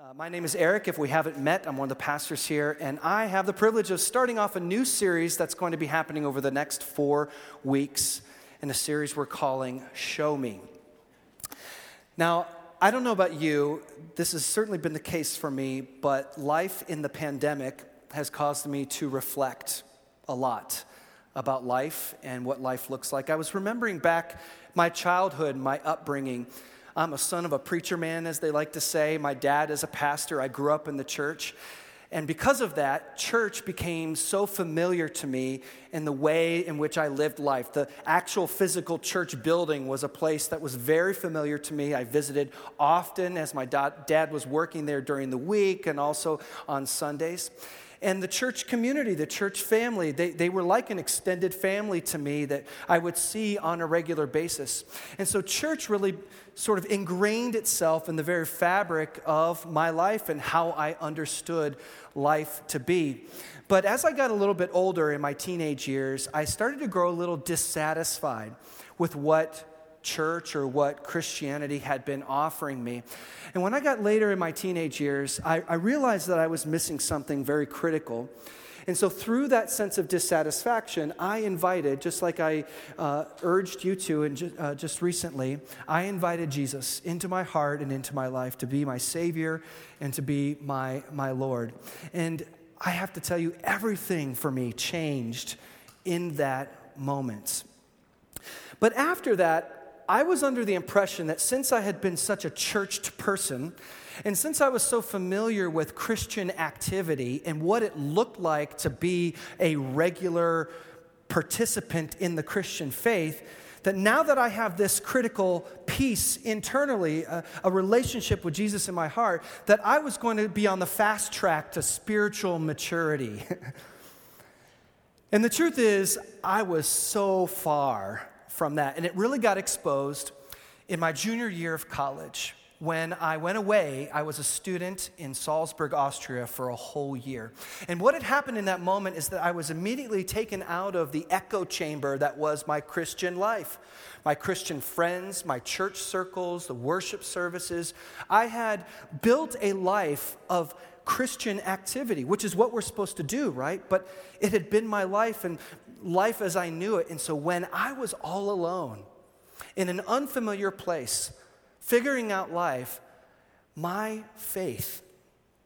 Uh, my name is Eric. If we haven't met, I'm one of the pastors here, and I have the privilege of starting off a new series that's going to be happening over the next four weeks in a series we're calling Show Me. Now, I don't know about you, this has certainly been the case for me, but life in the pandemic has caused me to reflect a lot about life and what life looks like. I was remembering back my childhood, my upbringing. I'm a son of a preacher man, as they like to say. My dad is a pastor. I grew up in the church. And because of that, church became so familiar to me in the way in which I lived life. The actual physical church building was a place that was very familiar to me. I visited often as my dad was working there during the week and also on Sundays. And the church community, the church family, they, they were like an extended family to me that I would see on a regular basis. And so, church really sort of ingrained itself in the very fabric of my life and how I understood life to be. But as I got a little bit older in my teenage years, I started to grow a little dissatisfied with what church or what Christianity had been offering me. And when I got later in my teenage years, I, I realized that I was missing something very critical. And so, through that sense of dissatisfaction, I invited, just like I uh, urged you to, and ju- uh, just recently, I invited Jesus into my heart and into my life to be my Savior and to be my, my Lord. And I have to tell you, everything for me changed in that moment. But after that, I was under the impression that since I had been such a churched person, and since I was so familiar with Christian activity and what it looked like to be a regular participant in the Christian faith, that now that I have this critical piece internally, a, a, relationship with Jesus in my heart, that I was going to be on the fast track to spiritual maturity. and the truth is, I was so far from that. And it really got exposed in my junior year of college. When I went away, I was a student in Salzburg, Austria for a whole year. And what had happened in that moment is that I was immediately taken out of the echo chamber that was my Christian life. My Christian friends, my church circles, the worship services. I had built a life of Christian activity, which is what we're supposed to do, right? But it had been my life, and life as I knew it. And so when I was all alone in an unfamiliar place, figuring out life, my faith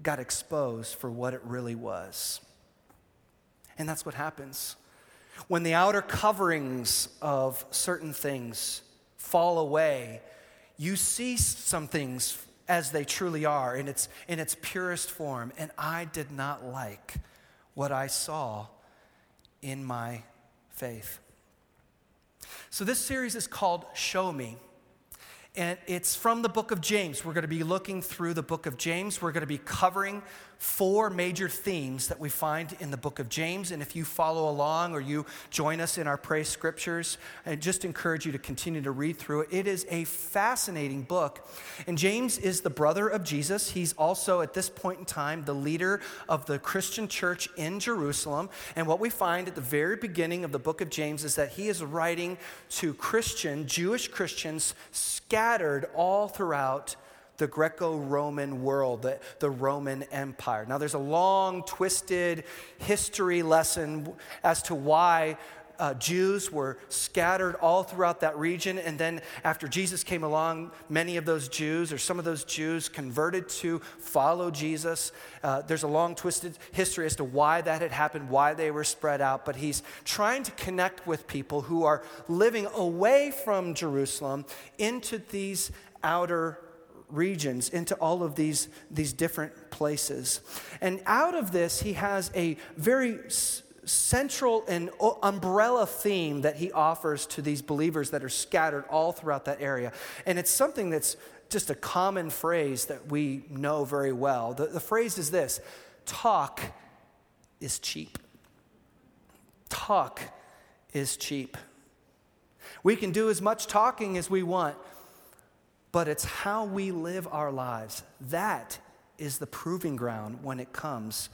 got exposed for what it really was. And that's what happens. When the outer coverings of certain things fall away, you see some things as they truly are in its, in its purest form. And I did not like what I saw in my faith. So, this series is called Show Me. And it's from the book of James. We're going to be looking through the book of James. We're going to be covering four major themes that we find in the book of James. And if you follow along or you join us in our praise scriptures, I just encourage you to continue to read through it. It is a fascinating book. And James is the brother of Jesus. He's also, at this point in time, the leader of the Christian church in Jerusalem. And what we find at the very beginning of the book of James is that he is writing to Christian, Jewish Christians scattered all throughout the Greco Roman world, the, the Roman Empire. Now, there's a long, twisted history lesson as to why uh, Jews were scattered all throughout that region. And then after Jesus came along, many of those Jews, or some of those Jews, converted to follow Jesus. Uh, there's a long, twisted history as to why that had happened, why they were spread out. But he's trying to connect with people who are living away from Jerusalem into these outer regions, into all of these, these different places. And out of this, he has a very s- central and umbrella theme that he offers to these believers that are scattered all throughout that area. And it's something that's just a common phrase that we know very well. The, the phrase is this talk is cheap. Talk is cheap. We can do as much talking as we want, but it's how we live our lives. That is the proving ground when it comes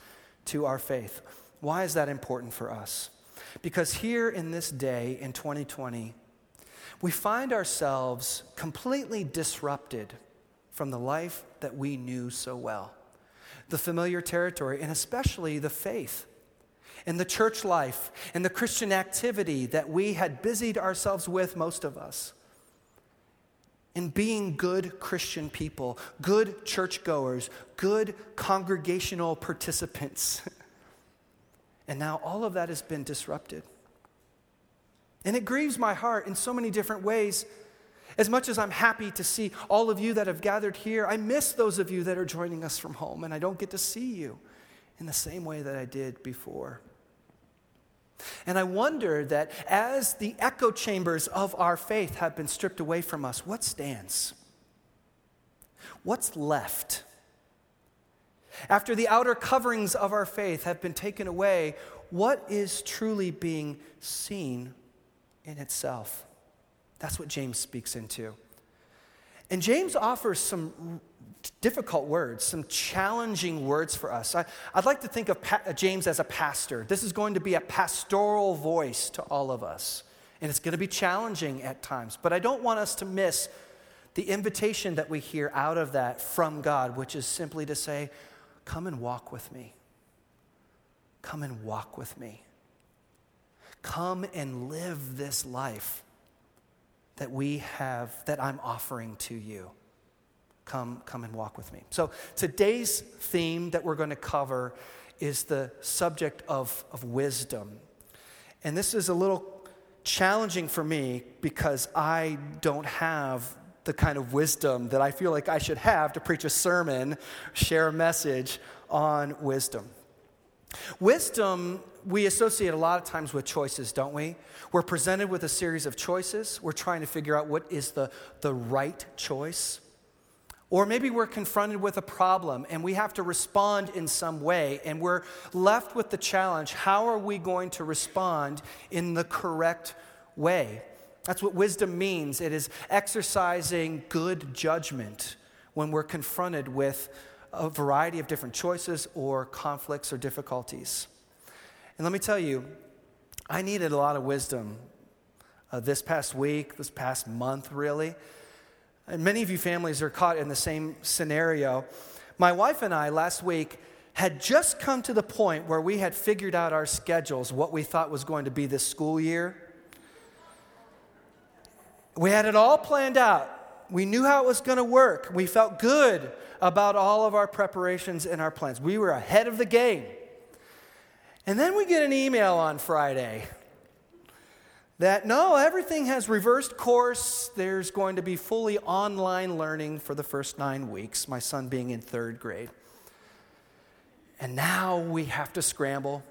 to our faith. Why is that important for us? Because here in this day in 2020, we find ourselves completely disrupted from the life that we knew so well. The familiar territory, and especially the faith and the church life and the Christian activity that we had busied ourselves with, most of us. In being good Christian people, good churchgoers, good congregational participants. and now all of that has been disrupted. And it grieves my heart in so many different ways as much as I'm happy to see all of you that have gathered here, I miss those of you that are joining us from home, and I don't get to see you in the same way that I did before. And I wonder that as the echo chambers of our faith have been stripped away from us, what stands? What's left? After the outer coverings of our faith have been taken away, what is truly being seen in itself? That's what James speaks into. And James offers some difficult words, some challenging words for us. I, would like to think of pa- uh, James as a pastor. This is going to be a pastoral voice to all of us, and it's going to be challenging at times. But I don't want us to miss the invitation that we hear out of that from God, which is simply to say, Come and walk with me. Come and walk with me. Come and live this life that we have, that I'm offering to you. Come, come and walk with me. So today's theme that we're going to cover is the subject of, of wisdom. And this is a little challenging for me because I don't have the kind of wisdom that I feel like I should have to preach a sermon, share a message on wisdom. Wisdom, we associate a lot of times with choices, don't we? We're presented with a series of choices. We're trying to figure out what is the, the right choice. Or maybe we're confronted with a problem and we have to respond in some way, and we're left with the challenge how are we going to respond in the correct way? That's what wisdom means. It is exercising good judgment when we're confronted with a variety of different choices or conflicts or difficulties. And let me tell you, I needed a lot of wisdom uh, this past week, this past month, really. And many of you families are caught in the same scenario. My wife and I last week had just come to the point where we had figured out our schedules, what we thought was going to be this school year. We had it all planned out. We knew how it was going to work. We felt good about all of our preparations and our plans. We were ahead of the game. And then we get an email on Friday that no, everything has reversed course. There's going to be fully online learning for the first nine weeks, my son being in third grade. And now we have to scramble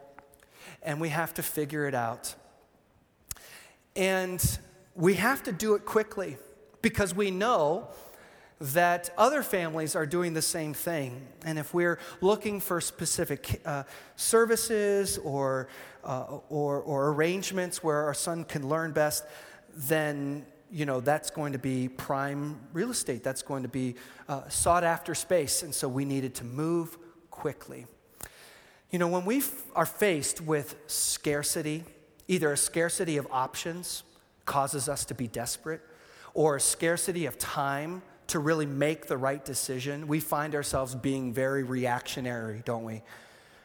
and we have to figure it out. And we have to do it quickly because we know that other families are doing the same thing. And if we're looking for specific uh, services or, uh, or, or arrangements where our son can learn best, then you know that's going to be prime real estate. That's going to be uh, sought after space. And so we needed to move quickly. You know, when we f- are faced with scarcity, either a scarcity of options causes us to be desperate, or scarcity of time to really make the right decision, we find ourselves being very reactionary, don't we?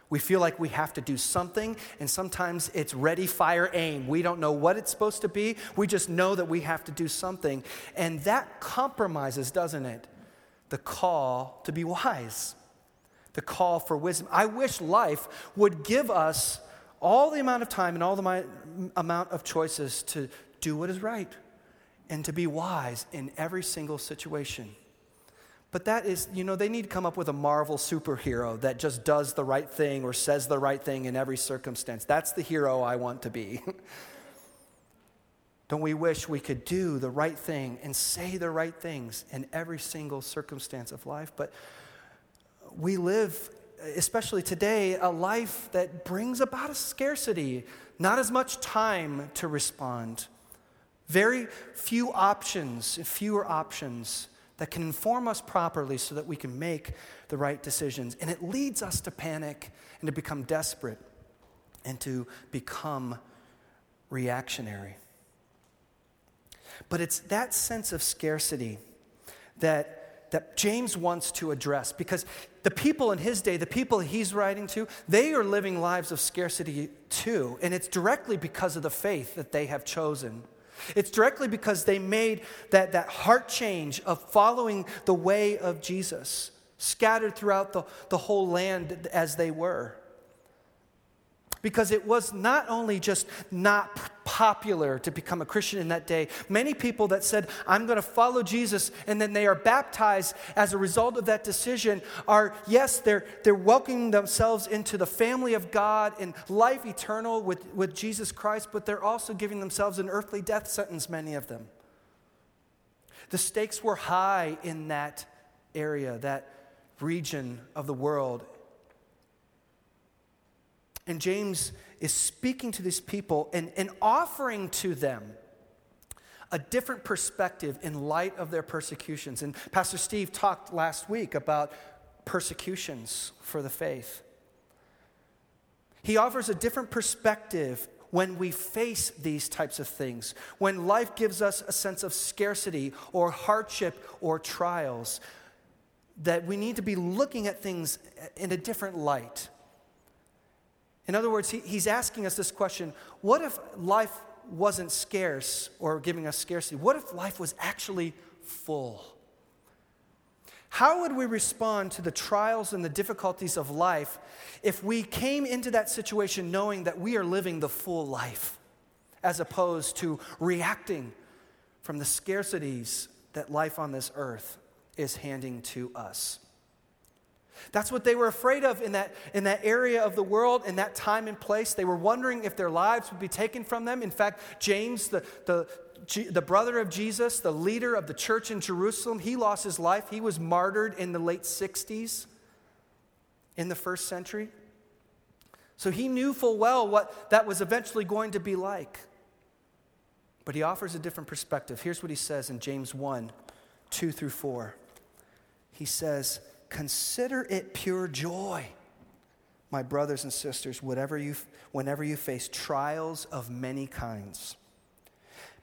We feel like we have to do something, and sometimes it's ready, fire, aim. We don't know what it's supposed to be. We just know that we have to do something. And that compromises, doesn't it? The call to be wise, the call for wisdom. I wish life would give us all the amount of time and all the amount of choices to do what is right and to be wise in every single situation. But that is, you know, they need to come up with a Marvel superhero that just does the right thing or says the right thing in every circumstance. That's the hero I want to be. Don't we wish we could do the right thing and say the right things in every single circumstance of life? But we live, especially today, a life that brings about a scarcity, not as much time to respond. Very few options, fewer options that can inform us properly so that we can make the right decisions. And it leads us to panic and to become desperate and to become reactionary. But it's that sense of scarcity that that James wants to address because the people in his day, the people he's writing to, they are living lives of scarcity too. And it's directly because of the faith that they have chosen. It's directly because they made that, that heart change of following the way of Jesus, scattered throughout the, the whole land as they were because it was not only just not popular to become a Christian in that day, many people that said, I'm going to follow Jesus, and then they are baptized as a result of that decision are, yes, they're, they're welcoming themselves into the family of God and life eternal with, with Jesus Christ, but they're also giving themselves an earthly death sentence, many of them. The stakes were high in that area, that region of the world. And James is speaking to these people and, and offering to them a different perspective in light of their persecutions. And Pastor Steve talked last week about persecutions for the faith. He offers a different perspective when we face these types of things, when life gives us a sense of scarcity or hardship or trials, that we need to be looking at things in a different light. In other words, he, he's asking us this question what if life wasn't scarce or giving us scarcity? What if life was actually full? How would we respond to the trials and the difficulties of life if we came into that situation knowing that we are living the full life as opposed to reacting from the scarcities that life on this earth is handing to us? That's what they were afraid of in that, in that area of the world, in that time and place. They were wondering if their lives would be taken from them. In fact, James, the, the, the brother of Jesus, the leader of the church in Jerusalem, he lost his life. He was martyred in the late 60s in the first century. So he knew full well what that was eventually going to be like. But he offers a different perspective. Here's what he says in James 1 2 through 4. He says, Consider it pure joy, my brothers and sisters, whatever you, whenever you face trials of many kinds,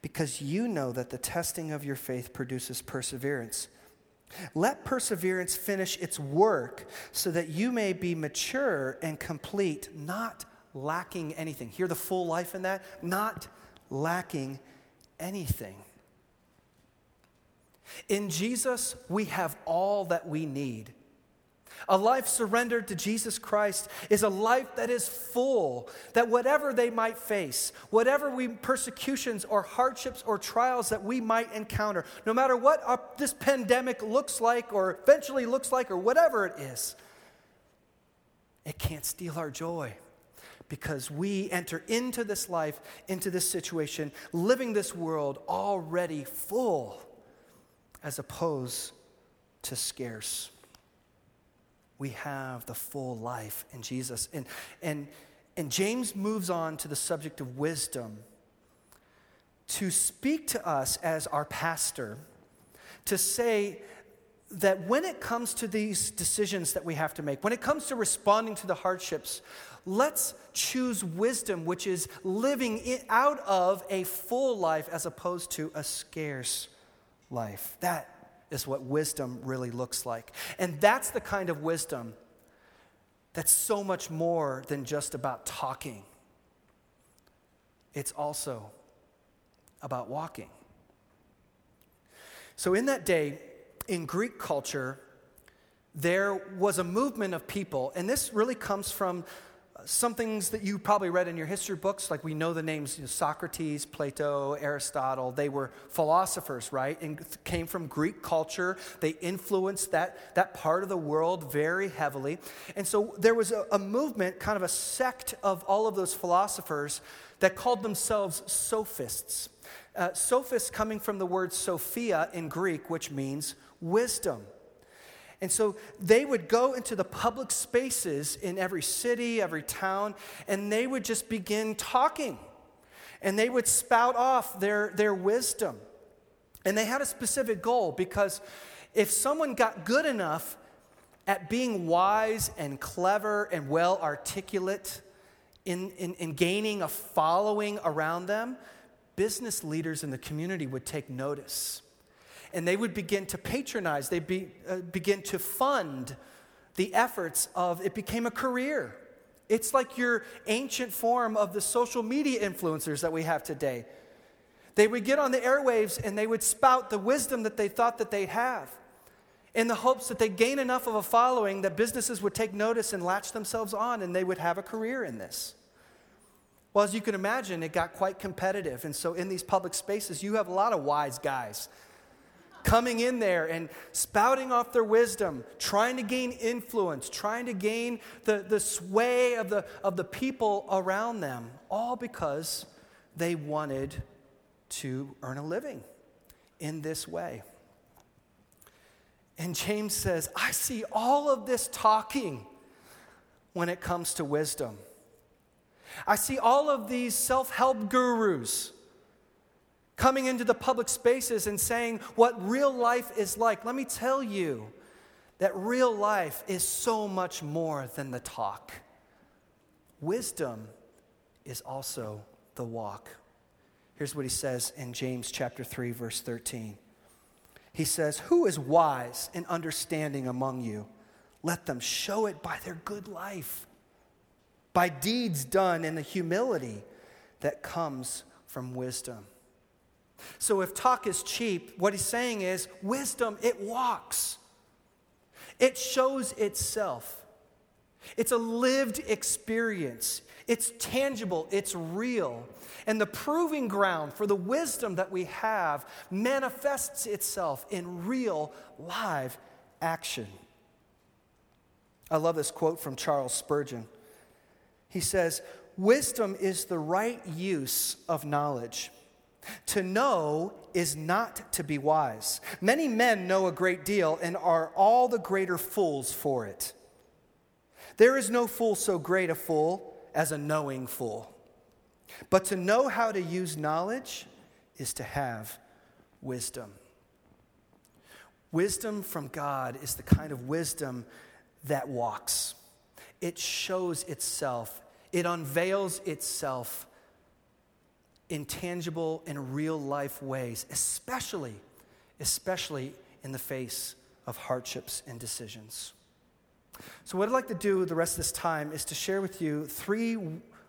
because you know that the testing of your faith produces perseverance. Let perseverance finish its work so that you may be mature and complete, not lacking anything. Hear the full life in that? Not lacking anything. In Jesus, we have all that we need a life surrendered to Jesus Christ is a life that is full, that whatever they might face, whatever we, persecutions or hardships or trials that we might encounter, no matter what our, this pandemic looks like or eventually looks like or whatever it is, it can't steal our joy because we enter into this life, into this situation, living this world already full as opposed to scarce we have the full life in Jesus. And, and, and James moves on to the subject of wisdom to speak to us as our pastor, to say that when it comes to these decisions that we have to make, when it comes to responding to the hardships, let's choose wisdom, which is living out of a full life as opposed to a scarce life. That is what wisdom really looks like. And that's the kind of wisdom that's so much more than just about talking, it's also about walking. So, in that day, in Greek culture, there was a movement of people, and this really comes from some things that you probably read in your history books, like we know the names you know, Socrates, Plato, Aristotle, they were philosophers, right? And came from Greek culture. They influenced that, that part of the world very heavily. And so there was a, a movement, kind of a sect of all of those philosophers that called themselves sophists. Uh, sophists coming from the word Sophia in Greek, which means wisdom. And so they would go into the public spaces in every city, every town, and they would just begin talking. And they would spout off their, their wisdom. And they had a specific goal because if someone got good enough at being wise and clever and well articulate in, in, in gaining a following around them, business leaders in the community would take notice. And they would begin to patronize, they be, uh, begin to fund the efforts of it became a career. It's like your ancient form of the social media influencers that we have today. They would get on the airwaves and they would spout the wisdom that they thought that they'd have in the hopes that they'd gain enough of a following that businesses would take notice and latch themselves on and they would have a career in this. Well, as you can imagine, it got quite competitive. And so in these public spaces, you have a lot of wise guys coming in there and spouting off their wisdom, trying to gain influence, trying to gain the, the sway of the, of the people around them, all because they wanted to earn a living in this way. And James says, I see all of this talking when it comes to wisdom. I see all of these self help gurus coming into the public spaces and saying what real life is like. Let me tell you that real life is so much more than the talk. Wisdom is also the walk. Here's what he says in James chapter 3 verse 13. He says, "Who is wise and understanding among you? Let them show it by their good life, by deeds done in the humility that comes from wisdom." So if talk is cheap, what he's saying is wisdom it walks. It shows itself. It's a lived experience. It's tangible, it's real. And the proving ground for the wisdom that we have manifests itself in real, live action. I love this quote from Charles Spurgeon. He says, Wisdom is the right use of knowledge. To know is not to be wise. Many men know a great deal and are all the greater fools for it. There is no fool so great a fool as a knowing fool. But to know how to use knowledge is to have wisdom. Wisdom from God is the kind of wisdom that walks, it shows itself, it unveils itself in tangible and real life ways, especially, especially in the face of hardships and decisions. So, what I'd like to do the rest of this time is to share with you three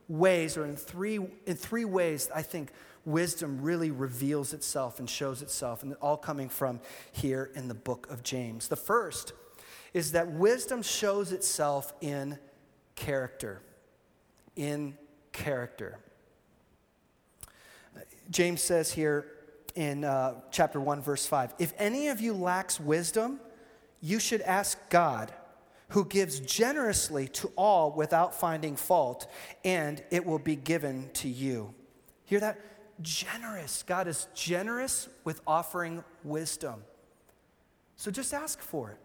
ways, or in three, in three ways, I think wisdom really reveals itself and shows itself, and all coming from here in the book of James. The first is that wisdom shows itself in character. In character. James says here in uh, chapter 1, verse 5 If any of you lacks wisdom, you should ask God who gives generously to all without finding fault, and it will be given to you. Hear that? Generous. God is generous with offering wisdom. So just ask for it.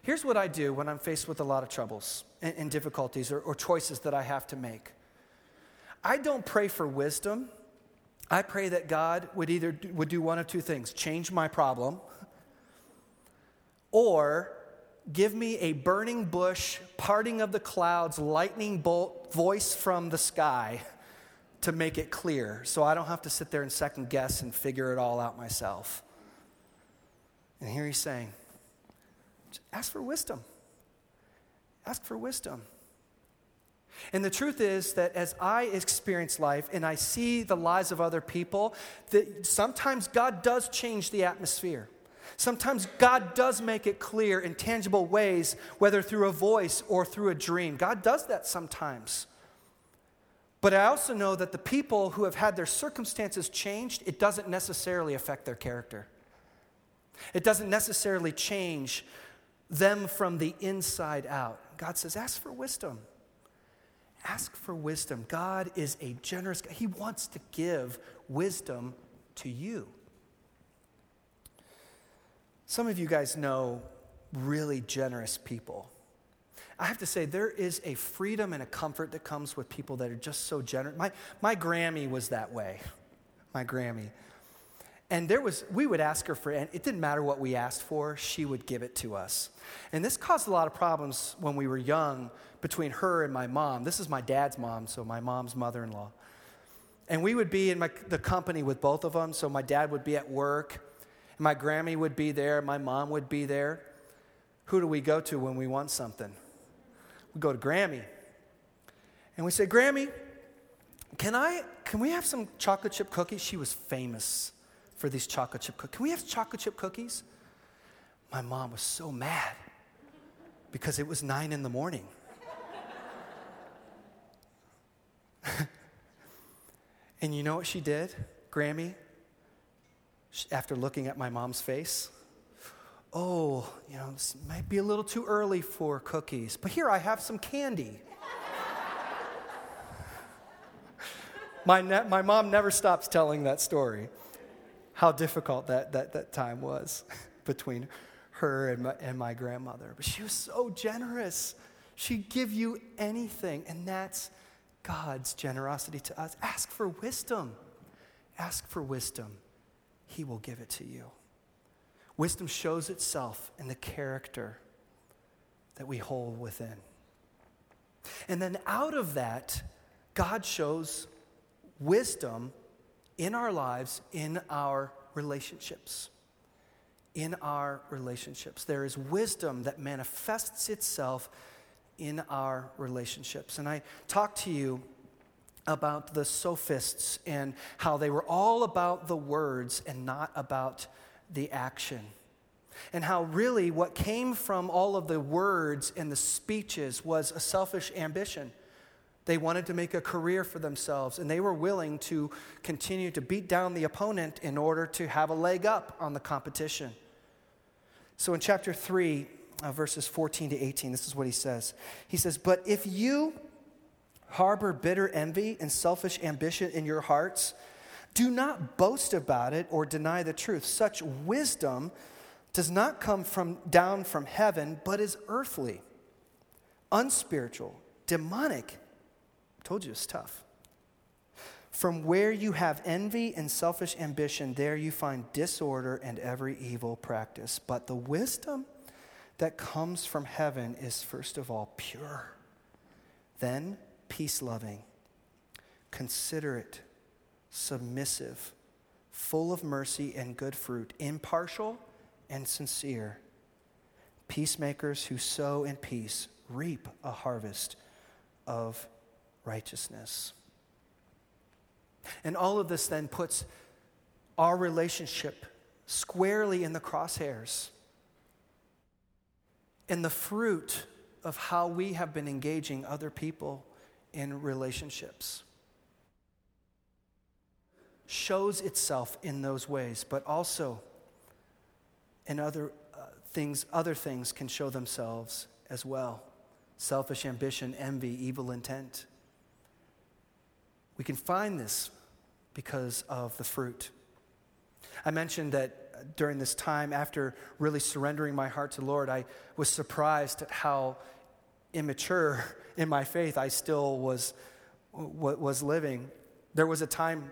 Here's what I do when I'm faced with a lot of troubles and, and difficulties or, or choices that I have to make I don't pray for wisdom. I pray that God would either would do one of two things change my problem or Give me a burning bush, parting of the clouds, lightning bolt, voice from the sky to make it clear so I don't have to sit there and second guess and figure it all out myself. And here he's saying, ask for wisdom. Ask for wisdom. And the truth is that as I experience life and I see the lives of other people, that sometimes God does change the atmosphere. Sometimes God does make it clear in tangible ways, whether through a voice or through a dream. God does that sometimes. But I also know that the people who have had their circumstances changed, it doesn't necessarily affect their character. It doesn't necessarily change them from the inside out. God says, ask for wisdom. Ask for wisdom. God is a generous God. He wants to give wisdom to you. Some of you guys know really generous people. I have to say, there is a freedom and a comfort that comes with people that are just so generous. My, my Grammy was that way. My Grammy. And there was, we would ask her for, and it didn't matter what we asked for, she would give it to us. And this caused a lot of problems when we were young between her and my mom. This is my dad's mom, so my mom's mother in law. And we would be in my, the company with both of them. So my dad would be at work, My Grammy would be there, my mom would be there. Who do we go to when we want something? We go to Grammy. And we say, Grammy, can I can we have some chocolate chip cookies? She was famous for these chocolate chip cookies. Can we have chocolate chip cookies? My mom was so mad because it was nine in the morning. And you know what she did, Grammy? After looking at my mom's face, oh, you know, this might be a little too early for cookies, but here I have some candy. my, ne- my mom never stops telling that story, how difficult that, that, that time was between her and my, and my grandmother. But she was so generous. She'd give you anything, and that's God's generosity to us. Ask for wisdom. Ask for wisdom. He will give it to you. Wisdom shows itself in the character that we hold within. And then out of that, God shows wisdom in our lives, in our relationships. In our relationships. There is wisdom that manifests itself in our relationships. And I talked to you about the sophists and how they were all about the words and not about the action. And how really what came from all of the words and the speeches was a selfish ambition. They wanted to make a career for themselves, and they were willing to continue to beat down the opponent in order to have a leg up on the competition. So in chapter 3, uh, verses 14 to 18, this is what he says. He says, But if you harbor bitter envy and selfish ambition in your hearts, do not boast about it or deny the truth. Such wisdom does not come from down from heaven, but is earthly, unspiritual, demonic. I told you it's tough. From where you have envy and selfish ambition, there you find disorder and every evil practice. But the wisdom that comes from heaven is first of all pure, then peace loving, considerate, submissive, full of mercy and good fruit, impartial and sincere. Peacemakers who sow in peace reap a harvest of righteousness. And all of this then puts our relationship squarely in the crosshairs and the fruit of how we have been engaging other people in relationships shows itself in those ways, but also in other uh, things, other things can show themselves as well selfish ambition, envy, evil intent. We can find this because of the fruit. I mentioned that during this time after really surrendering my heart to the Lord, I was surprised at how immature in my faith I still was, was living. There was a time,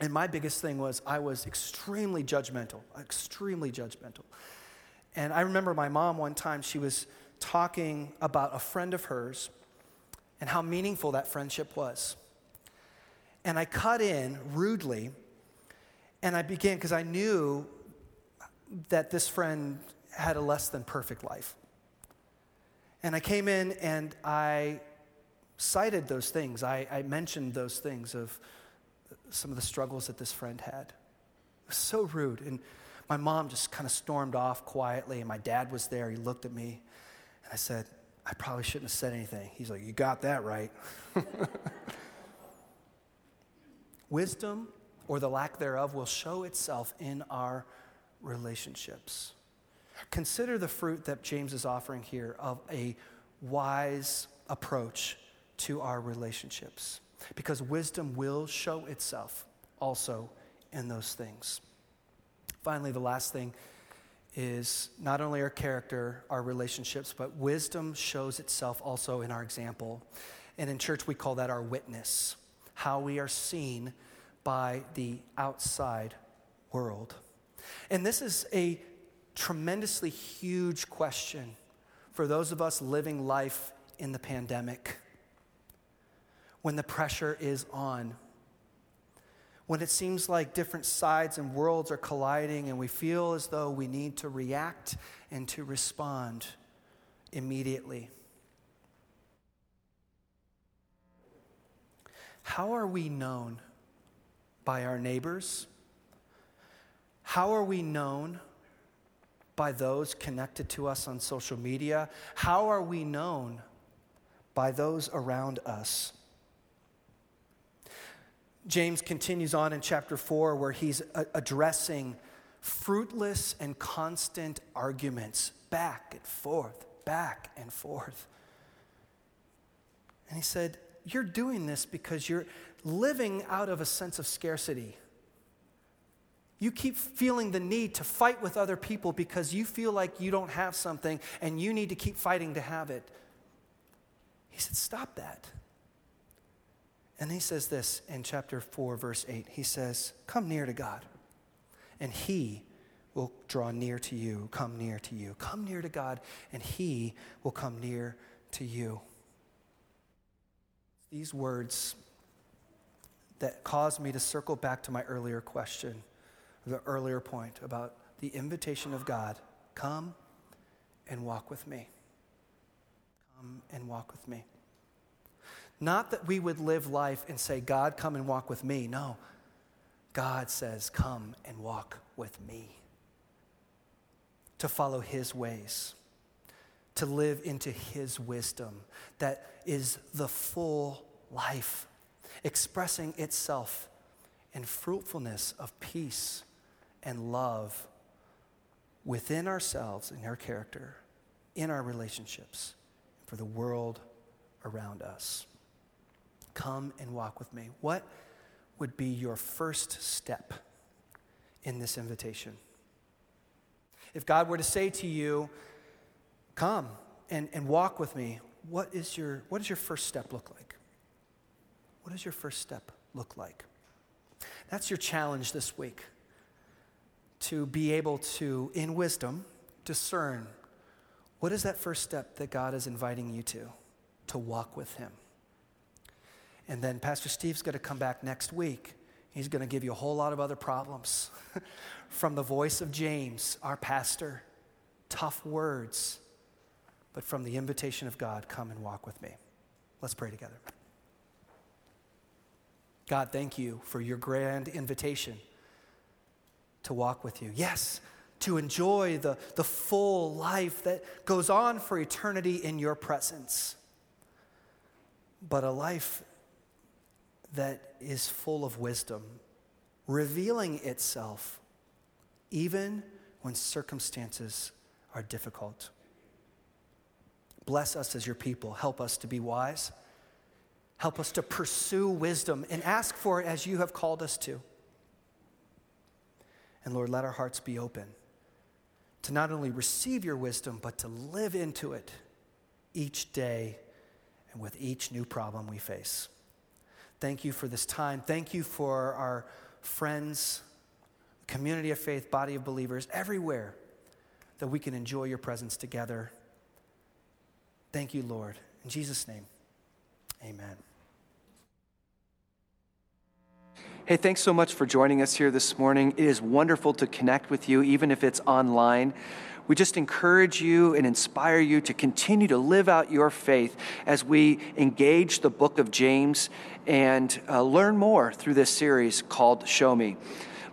and my biggest thing was I was extremely judgmental, extremely judgmental. And I remember my mom one time, she was talking about a friend of hers and how meaningful that friendship was. And I cut in rudely and I began because I knew that this friend had a less than perfect life. And I came in and I cited those things. I, I, mentioned those things of some of the struggles that this friend had. It was so rude. And my mom just kind of stormed off quietly, and my dad was there. He looked at me, and I said, I probably shouldn't have said anything. He's like, You got that right. Wisdom, or the lack thereof, will show itself in our relationships. Consider the fruit that James is offering here of a wise approach to our relationships, because wisdom will show itself also in those things. Finally, the last thing is not only our character, our relationships, but wisdom shows itself also in our example. And in church, we call that our witness, how we are seen by the outside world. And this is a tremendously huge question for those of us living life in the pandemic when the pressure is on. when it seems like different sides and worlds are colliding and we feel as though we need to react and to respond immediately. How are we known? By our neighbors? How are we known by those connected to us on social media? How are we known by those around us? James continues on in chapter 4 where he's addressing fruitless and constant arguments back and forth, back and forth. And he said, You're doing this because you're living out of a sense of scarcity. You keep feeling the need to fight with other people because you feel like you don't have something and you need to keep fighting to have it. He said, Stop that. And he says this in chapter 4, verse 8. He says, Come near to God, and he will draw near to you, come near to you. Come near to God, and he will come near to you. These words that caused me to circle back to my earlier question, the earlier point about the invitation of God come and walk with me. Come and walk with me. Not that we would live life and say, God, come and walk with me. No. God says, come and walk with me. To follow his ways, to live into his wisdom that is the full life, expressing itself in fruitfulness of peace and love within ourselves, in our character, in our relationships, for the world around us. Come and walk with me. What would be your first step in this invitation? If God were to say to you, Come and, and walk with me, what, is your, what does your first step look like? What does your first step look like? That's your challenge this week to be able to, in wisdom, discern what is that first step that God is inviting you to, to walk with Him. And then Pastor Steve's going to come back next week. He's going to give you a whole lot of other problems from the voice of James, our pastor. Tough words, but from the invitation of God, come and walk with me. Let's pray together. God, thank you for your grand invitation to walk with you. Yes, to enjoy the, the full life that goes on for eternity in your presence, but a life that is full of wisdom, revealing itself even when circumstances are difficult. Bless us as your people. Help us to be wise. Help us to pursue wisdom and ask for it as you have called us to. And Lord, let our hearts be open to not only receive your wisdom, but to live into it each day and with each new problem we face. Thank you for this time. Thank you for our friends, community of faith, body of believers everywhere that we can enjoy your presence together. Thank you, Lord. In Jesus' name, amen. Hey, thanks so much for joining us here this morning. It is wonderful to connect with you, even if it's online. We just encourage you and inspire you to continue to live out your faith as we engage the book of James and uh, learn more through this series called Show Me.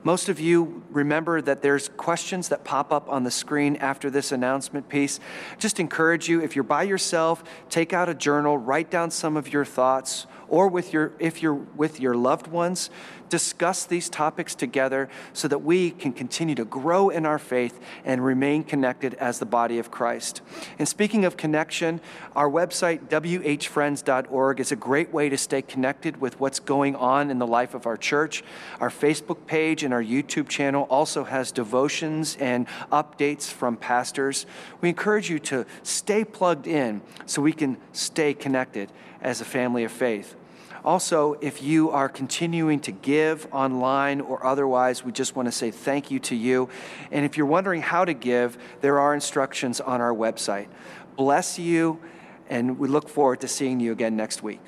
Most of you remember that there's questions that pop up on the screen after this announcement piece. Just encourage you, if you're by yourself, take out a journal, write down some of your thoughts, or with your, if you're with your loved ones, discuss these topics together so that we can continue to grow in our faith and remain connected as the body of Christ. And speaking of connection, our website, whfriends.org, is a great way to stay connected with what's going on in the life of our church. Our Facebook page and our YouTube channel also has devotions and updates from pastors. We encourage you to stay plugged in so we can stay connected as a family of faith. Also, if you are continuing to give online or otherwise, we just want to say thank you to you. And if you're wondering how to give, there are instructions on our website. Bless you, and we look forward to seeing you again next week.